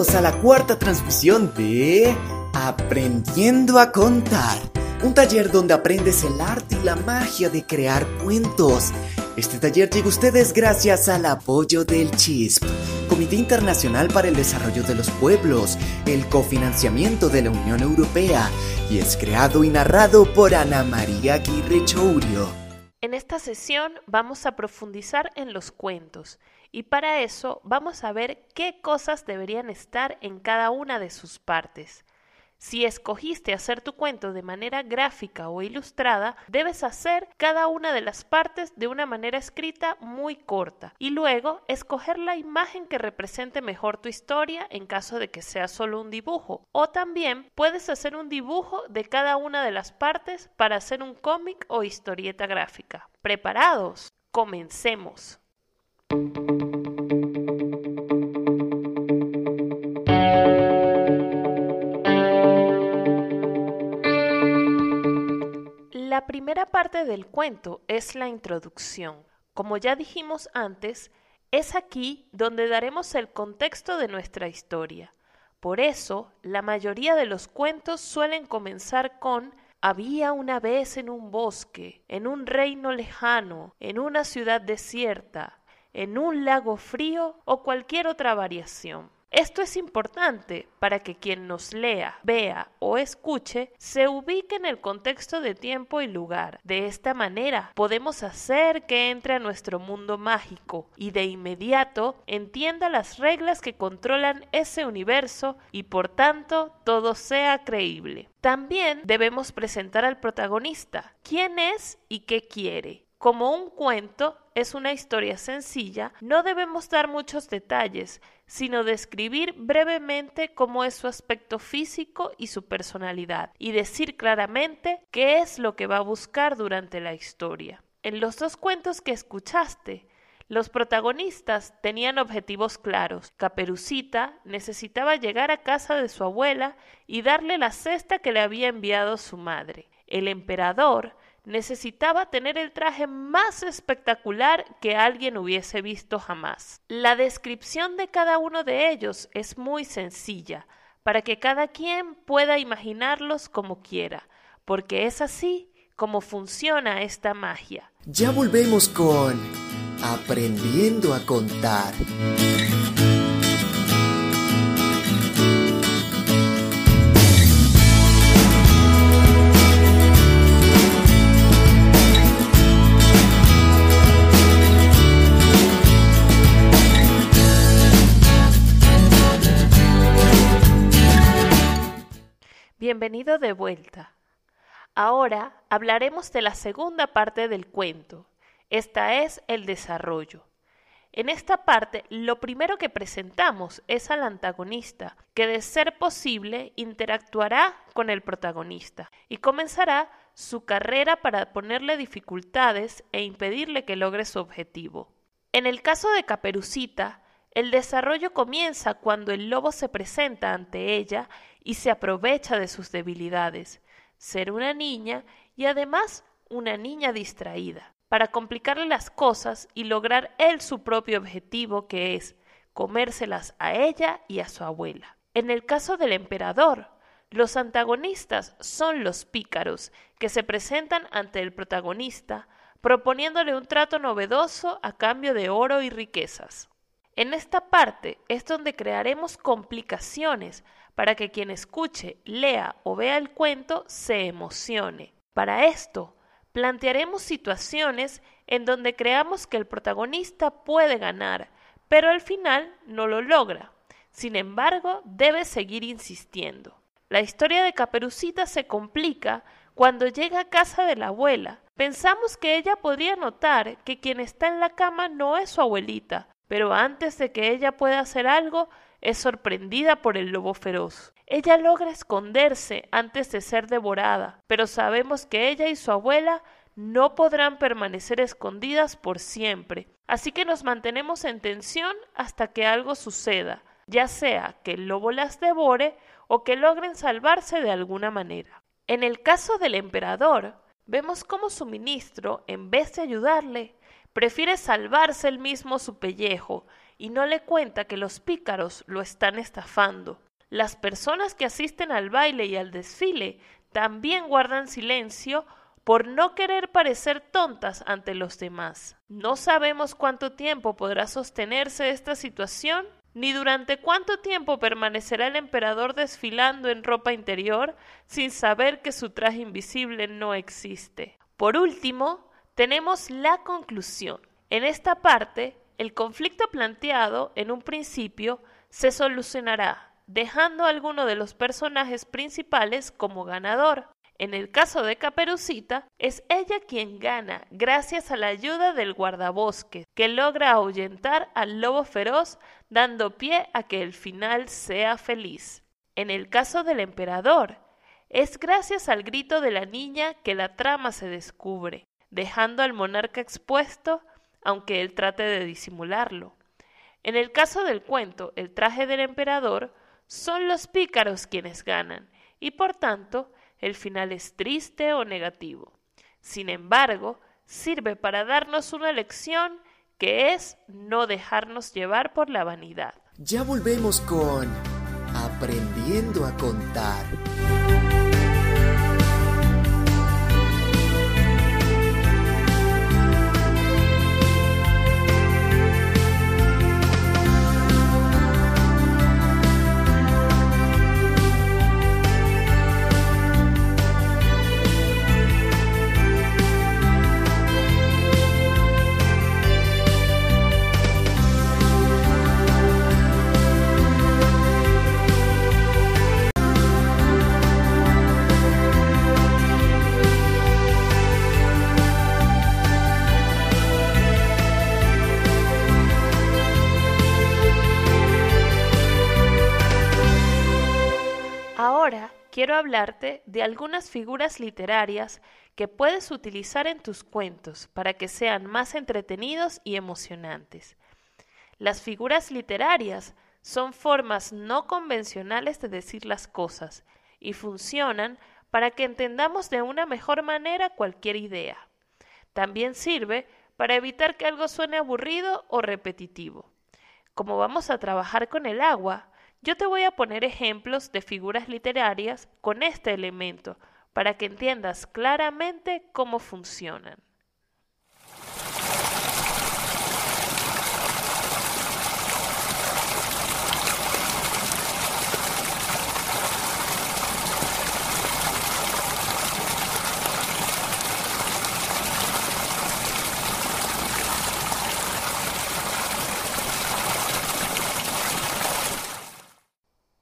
A la cuarta transmisión de Aprendiendo a Contar, un taller donde aprendes el arte y la magia de crear cuentos. Este taller llega a ustedes gracias al apoyo del CHISP, Comité Internacional para el Desarrollo de los Pueblos, el cofinanciamiento de la Unión Europea y es creado y narrado por Ana María Aguirre Chourio. En esta sesión vamos a profundizar en los cuentos y para eso vamos a ver qué cosas deberían estar en cada una de sus partes. Si escogiste hacer tu cuento de manera gráfica o ilustrada, debes hacer cada una de las partes de una manera escrita muy corta y luego escoger la imagen que represente mejor tu historia en caso de que sea solo un dibujo. O también puedes hacer un dibujo de cada una de las partes para hacer un cómic o historieta gráfica. ¿Preparados? Comencemos. La primera parte del cuento es la introducción. Como ya dijimos antes, es aquí donde daremos el contexto de nuestra historia. Por eso, la mayoría de los cuentos suelen comenzar con había una vez en un bosque, en un reino lejano, en una ciudad desierta, en un lago frío o cualquier otra variación. Esto es importante para que quien nos lea, vea o escuche se ubique en el contexto de tiempo y lugar. De esta manera podemos hacer que entre a nuestro mundo mágico y de inmediato entienda las reglas que controlan ese universo y por tanto todo sea creíble. También debemos presentar al protagonista, quién es y qué quiere. Como un cuento es una historia sencilla, no debemos dar muchos detalles, sino describir brevemente cómo es su aspecto físico y su personalidad, y decir claramente qué es lo que va a buscar durante la historia. En los dos cuentos que escuchaste, los protagonistas tenían objetivos claros. Caperucita necesitaba llegar a casa de su abuela y darle la cesta que le había enviado su madre. El emperador necesitaba tener el traje más espectacular que alguien hubiese visto jamás. La descripción de cada uno de ellos es muy sencilla, para que cada quien pueda imaginarlos como quiera, porque es así como funciona esta magia. Ya volvemos con Aprendiendo a Contar. Bienvenido de vuelta. Ahora hablaremos de la segunda parte del cuento. Esta es el desarrollo. En esta parte, lo primero que presentamos es al antagonista, que de ser posible interactuará con el protagonista y comenzará su carrera para ponerle dificultades e impedirle que logre su objetivo. En el caso de Caperucita, el desarrollo comienza cuando el lobo se presenta ante ella y se aprovecha de sus debilidades, ser una niña y además una niña distraída, para complicarle las cosas y lograr él su propio objetivo que es comérselas a ella y a su abuela. En el caso del emperador, los antagonistas son los pícaros, que se presentan ante el protagonista, proponiéndole un trato novedoso a cambio de oro y riquezas. En esta parte es donde crearemos complicaciones para que quien escuche, lea o vea el cuento se emocione. Para esto, plantearemos situaciones en donde creamos que el protagonista puede ganar, pero al final no lo logra. Sin embargo, debe seguir insistiendo. La historia de Caperucita se complica cuando llega a casa de la abuela. Pensamos que ella podría notar que quien está en la cama no es su abuelita, pero antes de que ella pueda hacer algo, es sorprendida por el lobo feroz. Ella logra esconderse antes de ser devorada, pero sabemos que ella y su abuela no podrán permanecer escondidas por siempre, así que nos mantenemos en tensión hasta que algo suceda, ya sea que el lobo las devore o que logren salvarse de alguna manera. En el caso del emperador, vemos cómo su ministro, en vez de ayudarle, prefiere salvarse él mismo su pellejo y no le cuenta que los pícaros lo están estafando. Las personas que asisten al baile y al desfile también guardan silencio por no querer parecer tontas ante los demás. No sabemos cuánto tiempo podrá sostenerse esta situación, ni durante cuánto tiempo permanecerá el emperador desfilando en ropa interior sin saber que su traje invisible no existe. Por último, tenemos la conclusión. En esta parte, el conflicto planteado en un principio se solucionará dejando a alguno de los personajes principales como ganador. En el caso de Caperucita, es ella quien gana gracias a la ayuda del guardabosque, que logra ahuyentar al lobo feroz, dando pie a que el final sea feliz. En el caso del emperador, es gracias al grito de la niña que la trama se descubre, dejando al monarca expuesto, aunque él trate de disimularlo. En el caso del cuento El traje del emperador, son los pícaros quienes ganan, y por tanto el final es triste o negativo. Sin embargo, sirve para darnos una lección que es no dejarnos llevar por la vanidad. Ya volvemos con Aprendiendo a contar. Quiero hablarte de algunas figuras literarias que puedes utilizar en tus cuentos para que sean más entretenidos y emocionantes. Las figuras literarias son formas no convencionales de decir las cosas y funcionan para que entendamos de una mejor manera cualquier idea. También sirve para evitar que algo suene aburrido o repetitivo. Como vamos a trabajar con el agua, yo te voy a poner ejemplos de figuras literarias con este elemento para que entiendas claramente cómo funcionan.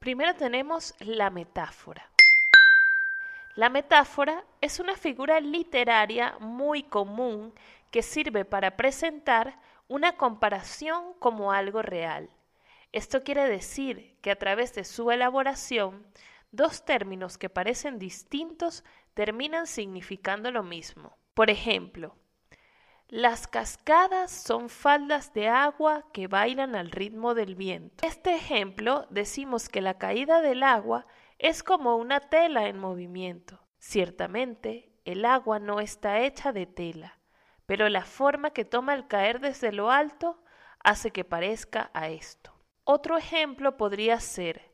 Primero tenemos la metáfora. La metáfora es una figura literaria muy común que sirve para presentar una comparación como algo real. Esto quiere decir que a través de su elaboración, dos términos que parecen distintos terminan significando lo mismo. Por ejemplo, las cascadas son faldas de agua que bailan al ritmo del viento. En este ejemplo decimos que la caída del agua es como una tela en movimiento. Ciertamente, el agua no está hecha de tela, pero la forma que toma al caer desde lo alto hace que parezca a esto. Otro ejemplo podría ser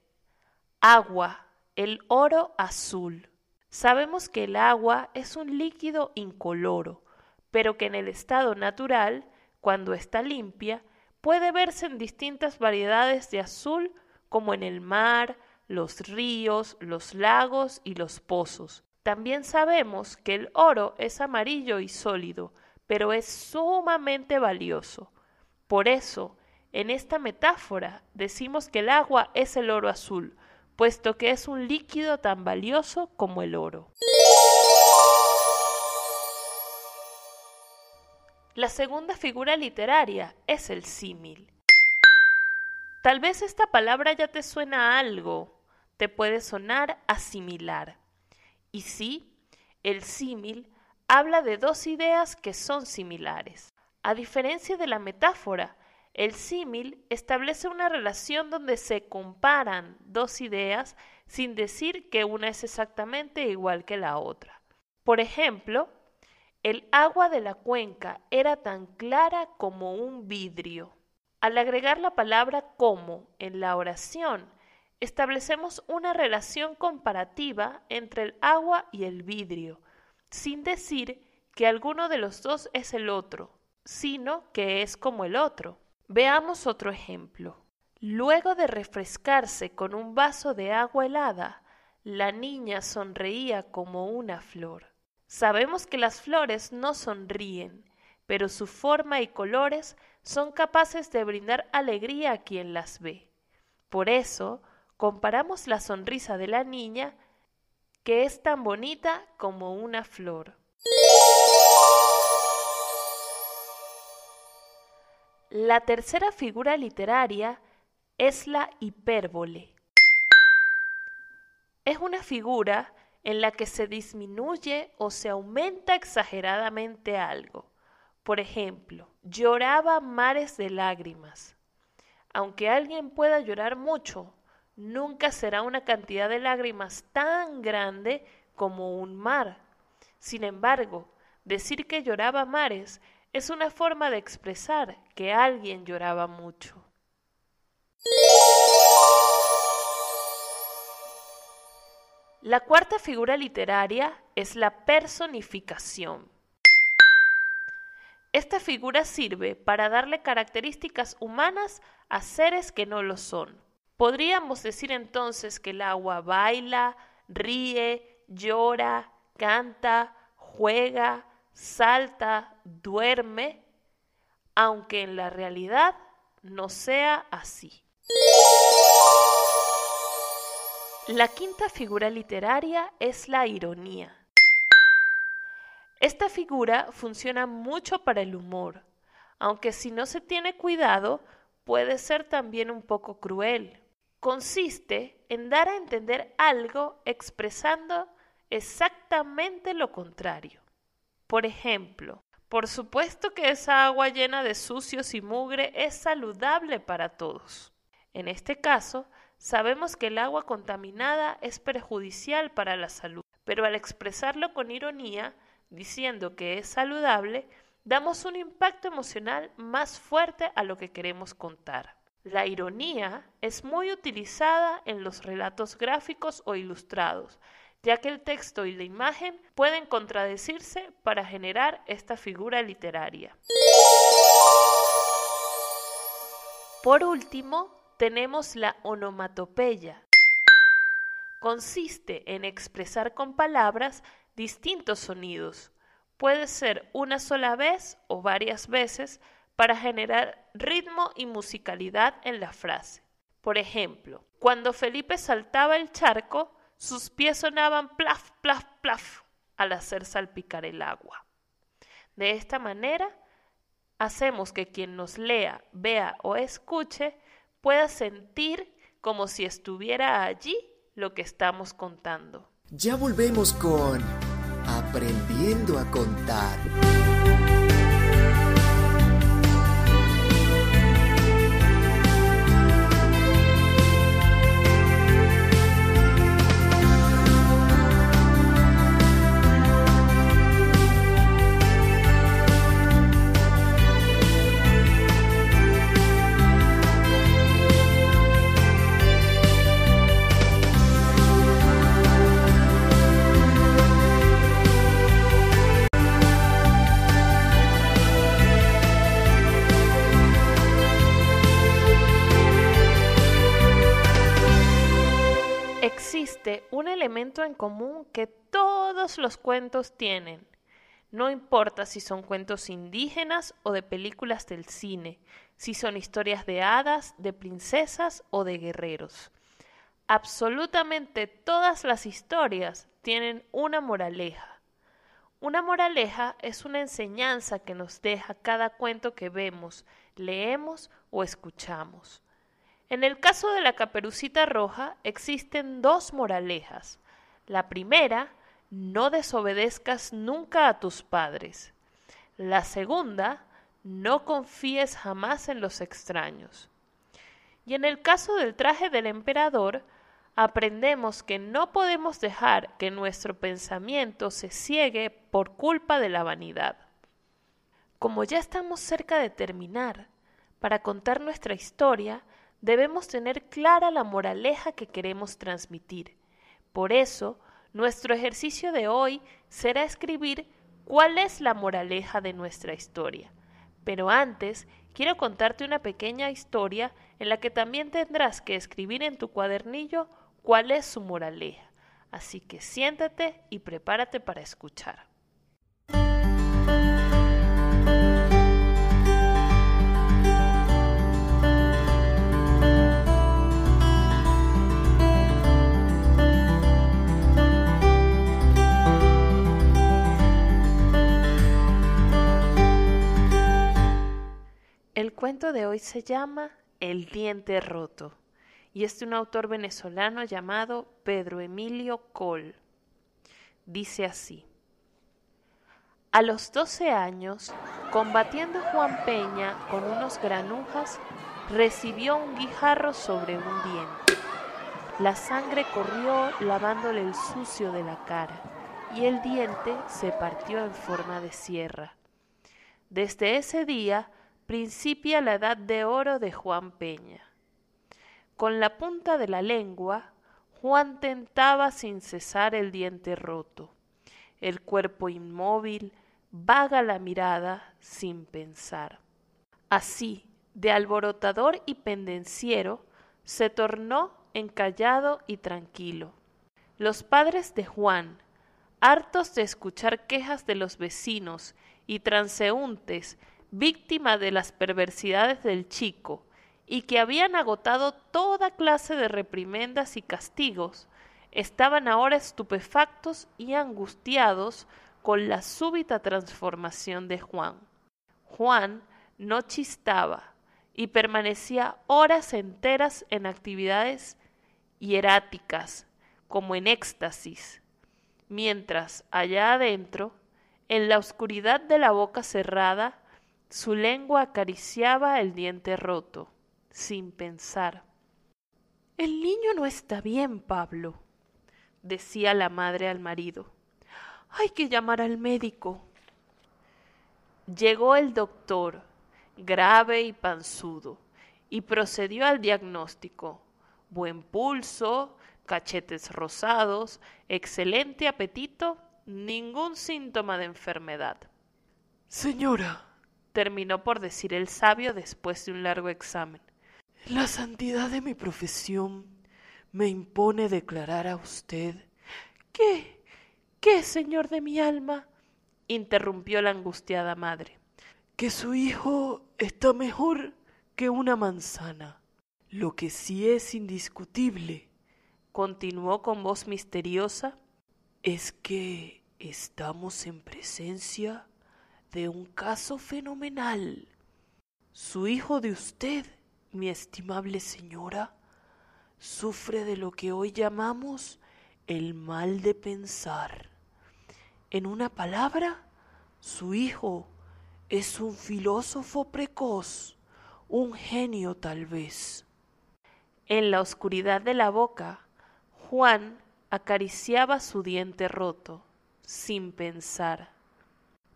agua, el oro azul. Sabemos que el agua es un líquido incoloro, pero que en el estado natural, cuando está limpia, puede verse en distintas variedades de azul como en el mar, los ríos, los lagos y los pozos. También sabemos que el oro es amarillo y sólido, pero es sumamente valioso. Por eso, en esta metáfora decimos que el agua es el oro azul, puesto que es un líquido tan valioso como el oro. La segunda figura literaria es el símil. Tal vez esta palabra ya te suena algo, te puede sonar asimilar. Y sí, el símil habla de dos ideas que son similares. A diferencia de la metáfora, el símil establece una relación donde se comparan dos ideas sin decir que una es exactamente igual que la otra. Por ejemplo, el agua de la cuenca era tan clara como un vidrio. Al agregar la palabra como en la oración, establecemos una relación comparativa entre el agua y el vidrio, sin decir que alguno de los dos es el otro, sino que es como el otro. Veamos otro ejemplo. Luego de refrescarse con un vaso de agua helada, la niña sonreía como una flor. Sabemos que las flores no sonríen, pero su forma y colores son capaces de brindar alegría a quien las ve. Por eso, comparamos la sonrisa de la niña, que es tan bonita como una flor. La tercera figura literaria es la hipérbole. Es una figura en la que se disminuye o se aumenta exageradamente algo. Por ejemplo, lloraba mares de lágrimas. Aunque alguien pueda llorar mucho, nunca será una cantidad de lágrimas tan grande como un mar. Sin embargo, decir que lloraba mares es una forma de expresar que alguien lloraba mucho. La cuarta figura literaria es la personificación. Esta figura sirve para darle características humanas a seres que no lo son. Podríamos decir entonces que el agua baila, ríe, llora, canta, juega, salta, duerme, aunque en la realidad no sea así. La quinta figura literaria es la ironía. Esta figura funciona mucho para el humor, aunque si no se tiene cuidado puede ser también un poco cruel. Consiste en dar a entender algo expresando exactamente lo contrario. Por ejemplo, por supuesto que esa agua llena de sucios y mugre es saludable para todos. En este caso, Sabemos que el agua contaminada es perjudicial para la salud, pero al expresarlo con ironía, diciendo que es saludable, damos un impacto emocional más fuerte a lo que queremos contar. La ironía es muy utilizada en los relatos gráficos o ilustrados, ya que el texto y la imagen pueden contradecirse para generar esta figura literaria. Por último, tenemos la onomatopeya. Consiste en expresar con palabras distintos sonidos. Puede ser una sola vez o varias veces para generar ritmo y musicalidad en la frase. Por ejemplo, cuando Felipe saltaba el charco, sus pies sonaban plaf, plaf, plaf al hacer salpicar el agua. De esta manera, hacemos que quien nos lea, vea o escuche pueda sentir como si estuviera allí lo que estamos contando. Ya volvemos con Aprendiendo a contar. En común que todos los cuentos tienen. No importa si son cuentos indígenas o de películas del cine, si son historias de hadas, de princesas o de guerreros. Absolutamente todas las historias tienen una moraleja. Una moraleja es una enseñanza que nos deja cada cuento que vemos, leemos o escuchamos. En el caso de la caperucita roja existen dos moralejas. La primera, no desobedezcas nunca a tus padres. La segunda, no confíes jamás en los extraños. Y en el caso del traje del emperador, aprendemos que no podemos dejar que nuestro pensamiento se ciegue por culpa de la vanidad. Como ya estamos cerca de terminar, Para contar nuestra historia, debemos tener clara la moraleja que queremos transmitir. Por eso, nuestro ejercicio de hoy será escribir cuál es la moraleja de nuestra historia. Pero antes, quiero contarte una pequeña historia en la que también tendrás que escribir en tu cuadernillo cuál es su moraleja. Así que siéntate y prepárate para escuchar. Cuento de hoy se llama El diente roto y es de un autor venezolano llamado Pedro Emilio Col. Dice así. A los doce años, combatiendo Juan Peña con unos granujas, recibió un guijarro sobre un diente. La sangre corrió lavándole el sucio de la cara y el diente se partió en forma de sierra. Desde ese día principia la edad de oro de Juan Peña. Con la punta de la lengua, Juan tentaba sin cesar el diente roto, el cuerpo inmóvil, vaga la mirada sin pensar. Así, de alborotador y pendenciero, se tornó encallado y tranquilo. Los padres de Juan, hartos de escuchar quejas de los vecinos y transeúntes víctima de las perversidades del chico, y que habían agotado toda clase de reprimendas y castigos, estaban ahora estupefactos y angustiados con la súbita transformación de Juan. Juan no chistaba y permanecía horas enteras en actividades hieráticas, como en éxtasis, mientras allá adentro, en la oscuridad de la boca cerrada, su lengua acariciaba el diente roto, sin pensar. El niño no está bien, Pablo, decía la madre al marido. Hay que llamar al médico. Llegó el doctor, grave y panzudo, y procedió al diagnóstico. Buen pulso, cachetes rosados, excelente apetito, ningún síntoma de enfermedad. Señora, terminó por decir el sabio después de un largo examen. La santidad de mi profesión me impone declarar a usted. ¿Qué? ¿Qué, señor de mi alma? interrumpió la angustiada madre. Que su hijo está mejor que una manzana. Lo que sí es indiscutible, continuó con voz misteriosa, es que estamos en presencia de un caso fenomenal. Su hijo de usted, mi estimable señora, sufre de lo que hoy llamamos el mal de pensar. En una palabra, su hijo es un filósofo precoz, un genio tal vez. En la oscuridad de la boca, Juan acariciaba su diente roto, sin pensar.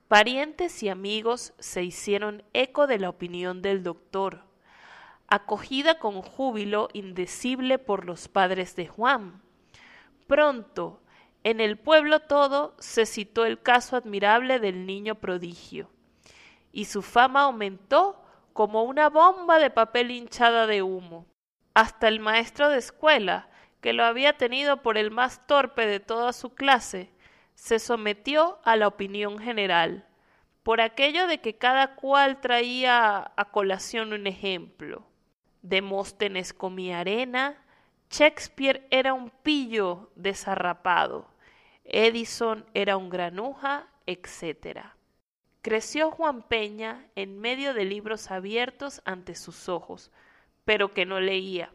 Parientes y amigos se hicieron eco de la opinión del doctor, acogida con júbilo indecible por los padres de Juan. Pronto, en el pueblo todo se citó el caso admirable del niño prodigio, y su fama aumentó como una bomba de papel hinchada de humo. Hasta el maestro de escuela, que lo había tenido por el más torpe de toda su clase, se sometió a la opinión general, por aquello de que cada cual traía a colación un ejemplo. Demóstenes comía arena, Shakespeare era un pillo desarrapado, Edison era un granuja, etc. Creció Juan Peña en medio de libros abiertos ante sus ojos, pero que no leía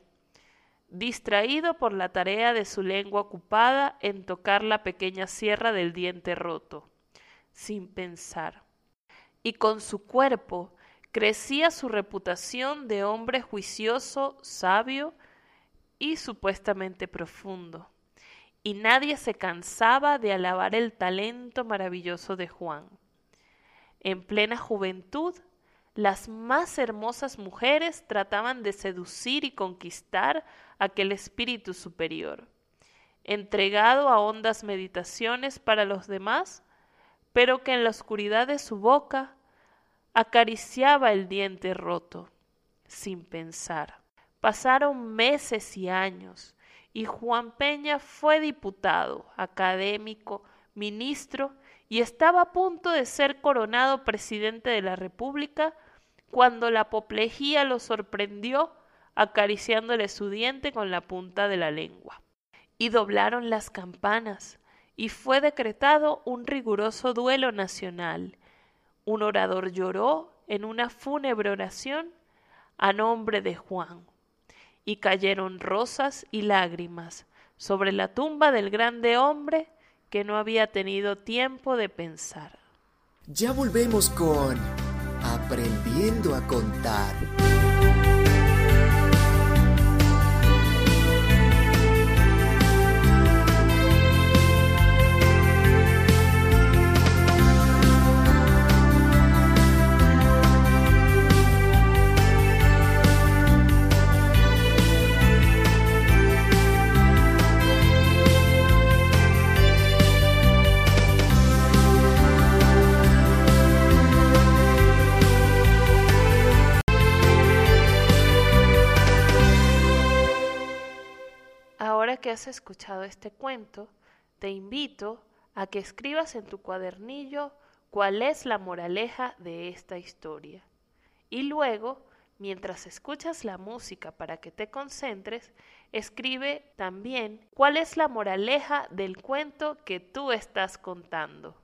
distraído por la tarea de su lengua ocupada en tocar la pequeña sierra del diente roto, sin pensar. Y con su cuerpo crecía su reputación de hombre juicioso, sabio y supuestamente profundo. Y nadie se cansaba de alabar el talento maravilloso de Juan. En plena juventud, las más hermosas mujeres trataban de seducir y conquistar aquel espíritu superior, entregado a hondas meditaciones para los demás, pero que en la oscuridad de su boca acariciaba el diente roto, sin pensar. Pasaron meses y años, y Juan Peña fue diputado, académico, ministro, y estaba a punto de ser coronado presidente de la República cuando la apoplejía lo sorprendió acariciándole su diente con la punta de la lengua. Y doblaron las campanas, y fue decretado un riguroso duelo nacional. Un orador lloró en una fúnebre oración a nombre de Juan, y cayeron rosas y lágrimas sobre la tumba del grande hombre que no había tenido tiempo de pensar. Ya volvemos con Aprendiendo a contar. Que has escuchado este cuento, te invito a que escribas en tu cuadernillo cuál es la moraleja de esta historia. Y luego, mientras escuchas la música para que te concentres, escribe también cuál es la moraleja del cuento que tú estás contando.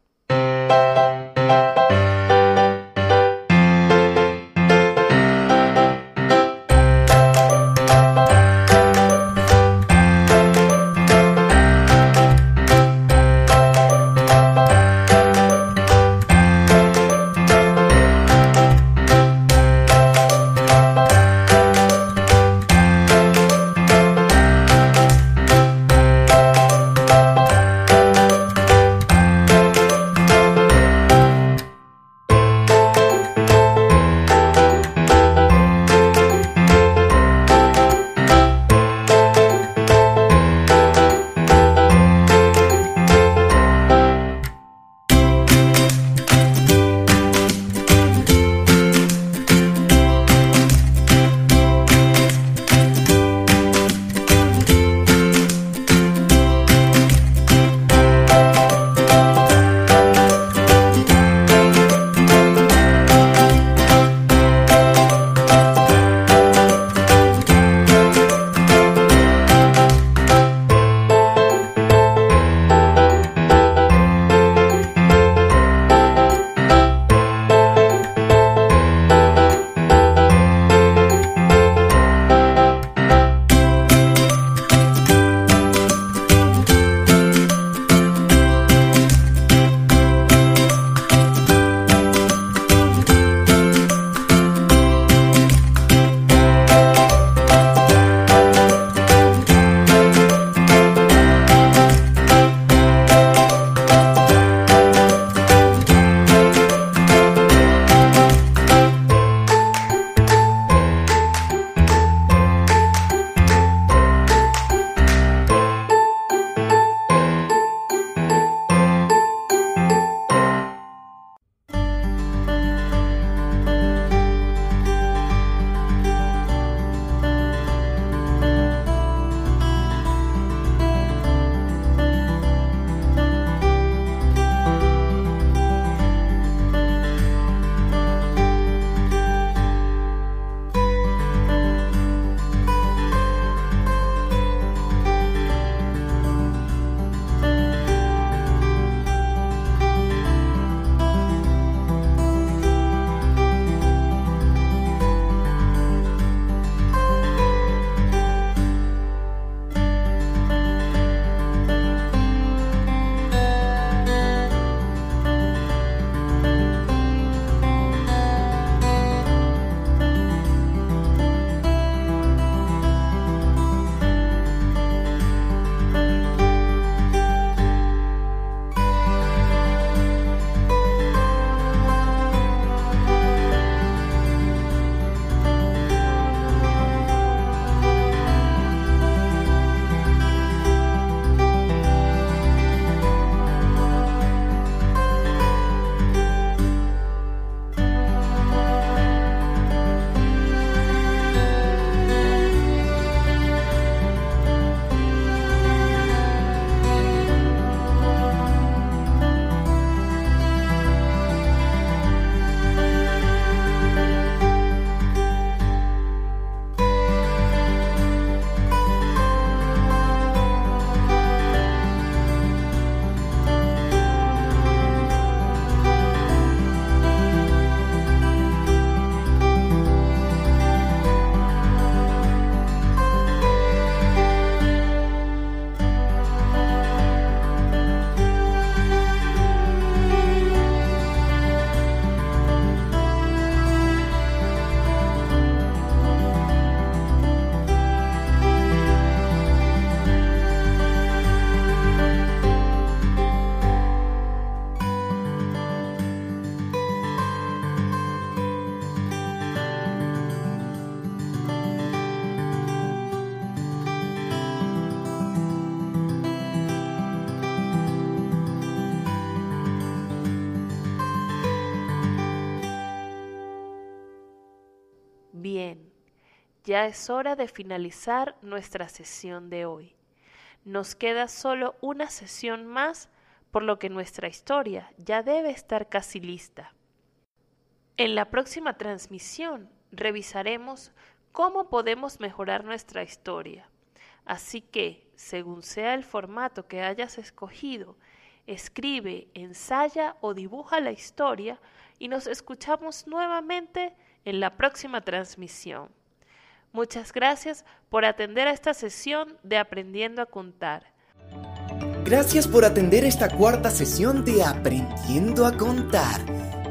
Ya es hora de finalizar nuestra sesión de hoy. Nos queda solo una sesión más, por lo que nuestra historia ya debe estar casi lista. En la próxima transmisión revisaremos cómo podemos mejorar nuestra historia. Así que, según sea el formato que hayas escogido, escribe, ensaya o dibuja la historia y nos escuchamos nuevamente en la próxima transmisión. Muchas gracias por atender a esta sesión de Aprendiendo a Contar. Gracias por atender esta cuarta sesión de Aprendiendo a Contar,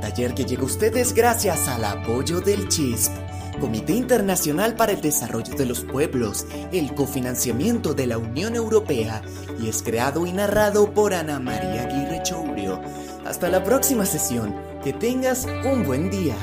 taller que llega a ustedes gracias al apoyo del CHISP, Comité Internacional para el Desarrollo de los Pueblos, el cofinanciamiento de la Unión Europea y es creado y narrado por Ana María Aguirre Chourio. Hasta la próxima sesión, que tengas un buen día.